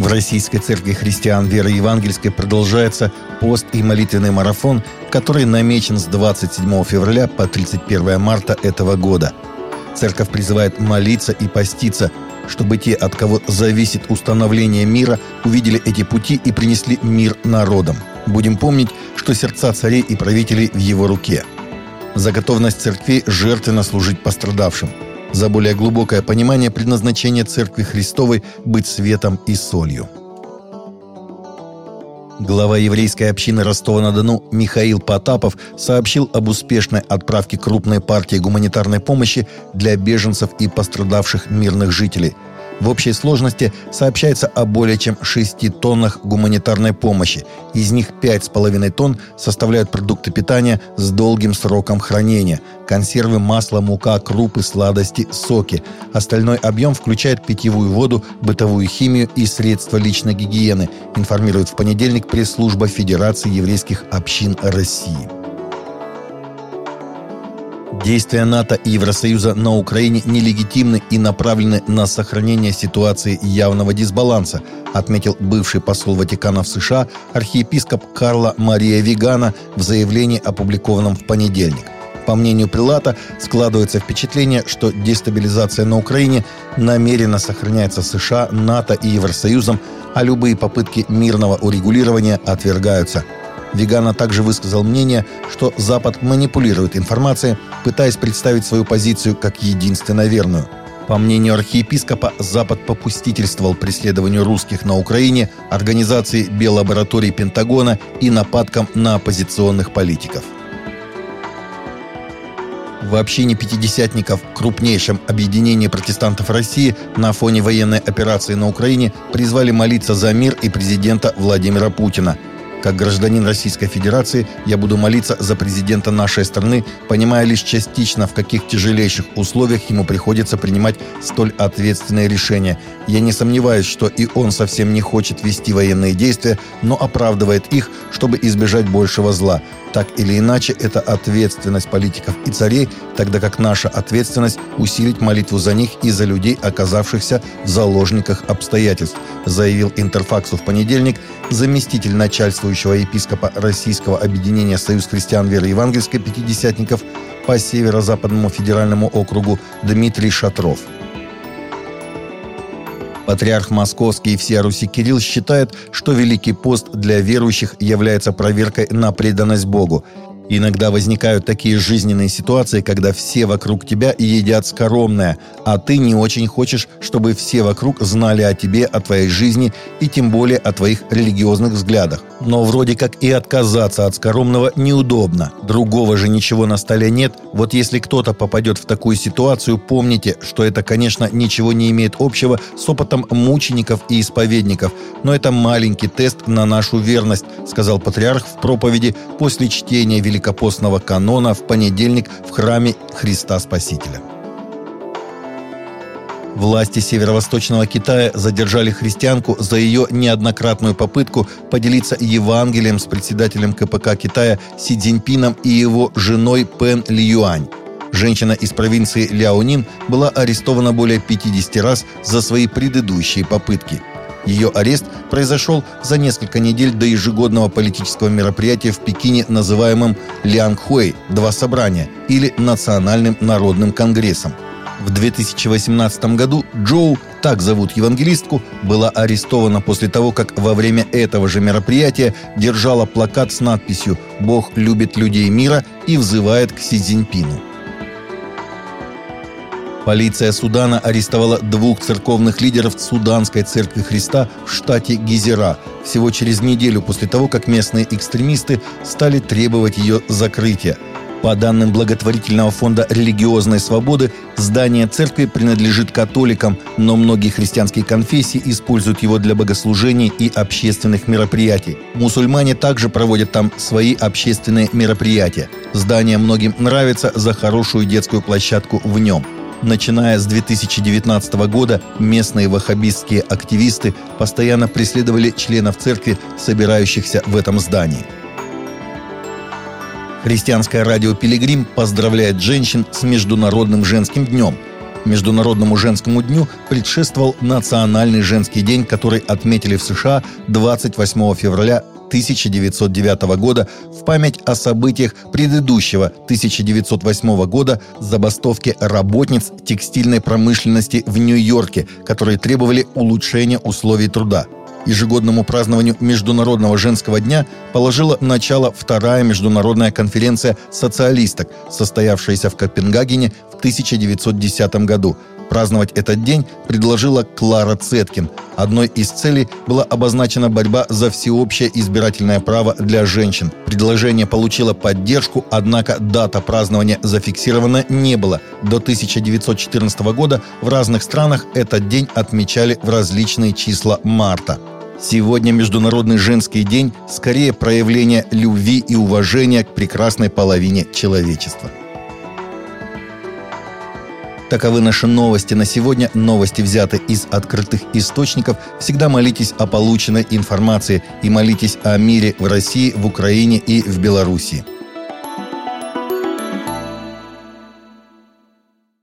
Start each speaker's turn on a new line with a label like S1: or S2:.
S1: В Российской Церкви Христиан Веры Евангельской продолжается пост и молитвенный марафон, который намечен с 27 февраля по 31 марта этого года. Церковь призывает молиться и поститься, чтобы те, от кого зависит установление мира, увидели эти пути и принесли мир народам. Будем помнить, что сердца царей и правителей в его руке. За готовность церквей жертвенно служить пострадавшим. За более глубокое понимание предназначения Церкви Христовой быть светом и солью. Глава еврейской общины Ростова-на-Дону Михаил Потапов сообщил об успешной отправке крупной партии гуманитарной помощи для беженцев и пострадавших мирных жителей – в общей сложности сообщается о более чем 6 тоннах гуманитарной помощи. Из них 5,5 тонн составляют продукты питания с долгим сроком хранения. Консервы, масло, мука, крупы, сладости, соки. Остальной объем включает питьевую воду, бытовую химию и средства личной гигиены, информирует в понедельник пресс-служба Федерации еврейских общин России. Действия НАТО и Евросоюза на Украине нелегитимны и направлены на сохранение ситуации явного дисбаланса, отметил бывший посол Ватикана в США архиепископ Карла Мария Вигана в заявлении, опубликованном в понедельник. По мнению Прилата, складывается впечатление, что дестабилизация на Украине намеренно сохраняется США, НАТО и Евросоюзом, а любые попытки мирного урегулирования отвергаются – Вегана также высказал мнение, что Запад манипулирует информацией, пытаясь представить свою позицию как единственно верную. По мнению архиепископа, Запад попустительствовал преследованию русских на Украине, организации биолабораторий Пентагона и нападкам на оппозиционных политиков. В общине пятидесятников, крупнейшем объединении протестантов России, на фоне военной операции на Украине призвали молиться за мир и президента Владимира Путина – как гражданин Российской Федерации я буду молиться за президента нашей страны, понимая лишь частично, в каких тяжелейших условиях ему приходится принимать столь ответственные решения. Я не сомневаюсь, что и он совсем не хочет вести военные действия, но оправдывает их, чтобы избежать большего зла. Так или иначе, это ответственность политиков и царей, тогда как наша ответственность – усилить молитву за них и за людей, оказавшихся в заложниках обстоятельств, заявил Интерфаксу в понедельник заместитель начальствующего епископа Российского объединения «Союз христиан веры евангельской пятидесятников» по Северо-Западному федеральному округу Дмитрий Шатров. Патриарх Московский и всея Руси Кирилл считает, что Великий пост для верующих является проверкой на преданность Богу Иногда возникают такие жизненные ситуации, когда все вокруг тебя едят скоромное, а ты не очень хочешь, чтобы все вокруг знали о тебе, о твоей жизни и тем более о твоих религиозных взглядах. Но вроде как и отказаться от скоромного неудобно. Другого же ничего на столе нет. Вот если кто-то попадет в такую ситуацию, помните, что это, конечно, ничего не имеет общего с опытом мучеников и исповедников, но это маленький тест на нашу верность, сказал патриарх в проповеди после чтения Великого великопостного канона в понедельник в храме Христа Спасителя. Власти северо-восточного Китая задержали христианку за ее неоднократную попытку поделиться Евангелием с председателем КПК Китая Си Цзиньпином и его женой Пен Лиюань. Женщина из провинции Ляонин была арестована более 50 раз за свои предыдущие попытки – ее арест произошел за несколько недель до ежегодного политического мероприятия в Пекине, называемым Лянгхуэй – «Два собрания» или Национальным народным конгрессом. В 2018 году Джоу, так зовут евангелистку, была арестована после того, как во время этого же мероприятия держала плакат с надписью «Бог любит людей мира и взывает к Си Цзиньпину». Полиция Судана арестовала двух церковных лидеров Суданской Церкви Христа в штате Гизера всего через неделю после того, как местные экстремисты стали требовать ее закрытия. По данным благотворительного фонда религиозной свободы, здание церкви принадлежит католикам, но многие христианские конфессии используют его для богослужений и общественных мероприятий. Мусульмане также проводят там свои общественные мероприятия. Здание многим нравится за хорошую детскую площадку в нем – Начиная с 2019 года местные ваххабистские активисты постоянно преследовали членов церкви, собирающихся в этом здании. Христианское радио «Пилигрим» поздравляет женщин с Международным женским днем. Международному женскому дню предшествовал Национальный женский день, который отметили в США 28 февраля 1909 года в память о событиях предыдущего 1908 года забастовки работниц текстильной промышленности в Нью-Йорке, которые требовали улучшения условий труда – ежегодному празднованию Международного женского дня положила начало вторая международная конференция социалисток, состоявшаяся в Копенгагене в 1910 году. Праздновать этот день предложила Клара Цеткин. Одной из целей была обозначена борьба за всеобщее избирательное право для женщин. Предложение получило поддержку, однако дата празднования зафиксирована не было. До 1914 года в разных странах этот день отмечали в различные числа марта. Сегодня Международный женский день скорее проявление любви и уважения к прекрасной половине человечества. Таковы наши новости на сегодня. Новости взяты из открытых источников. Всегда молитесь о полученной информации и молитесь о мире в России, в Украине и в Белоруссии.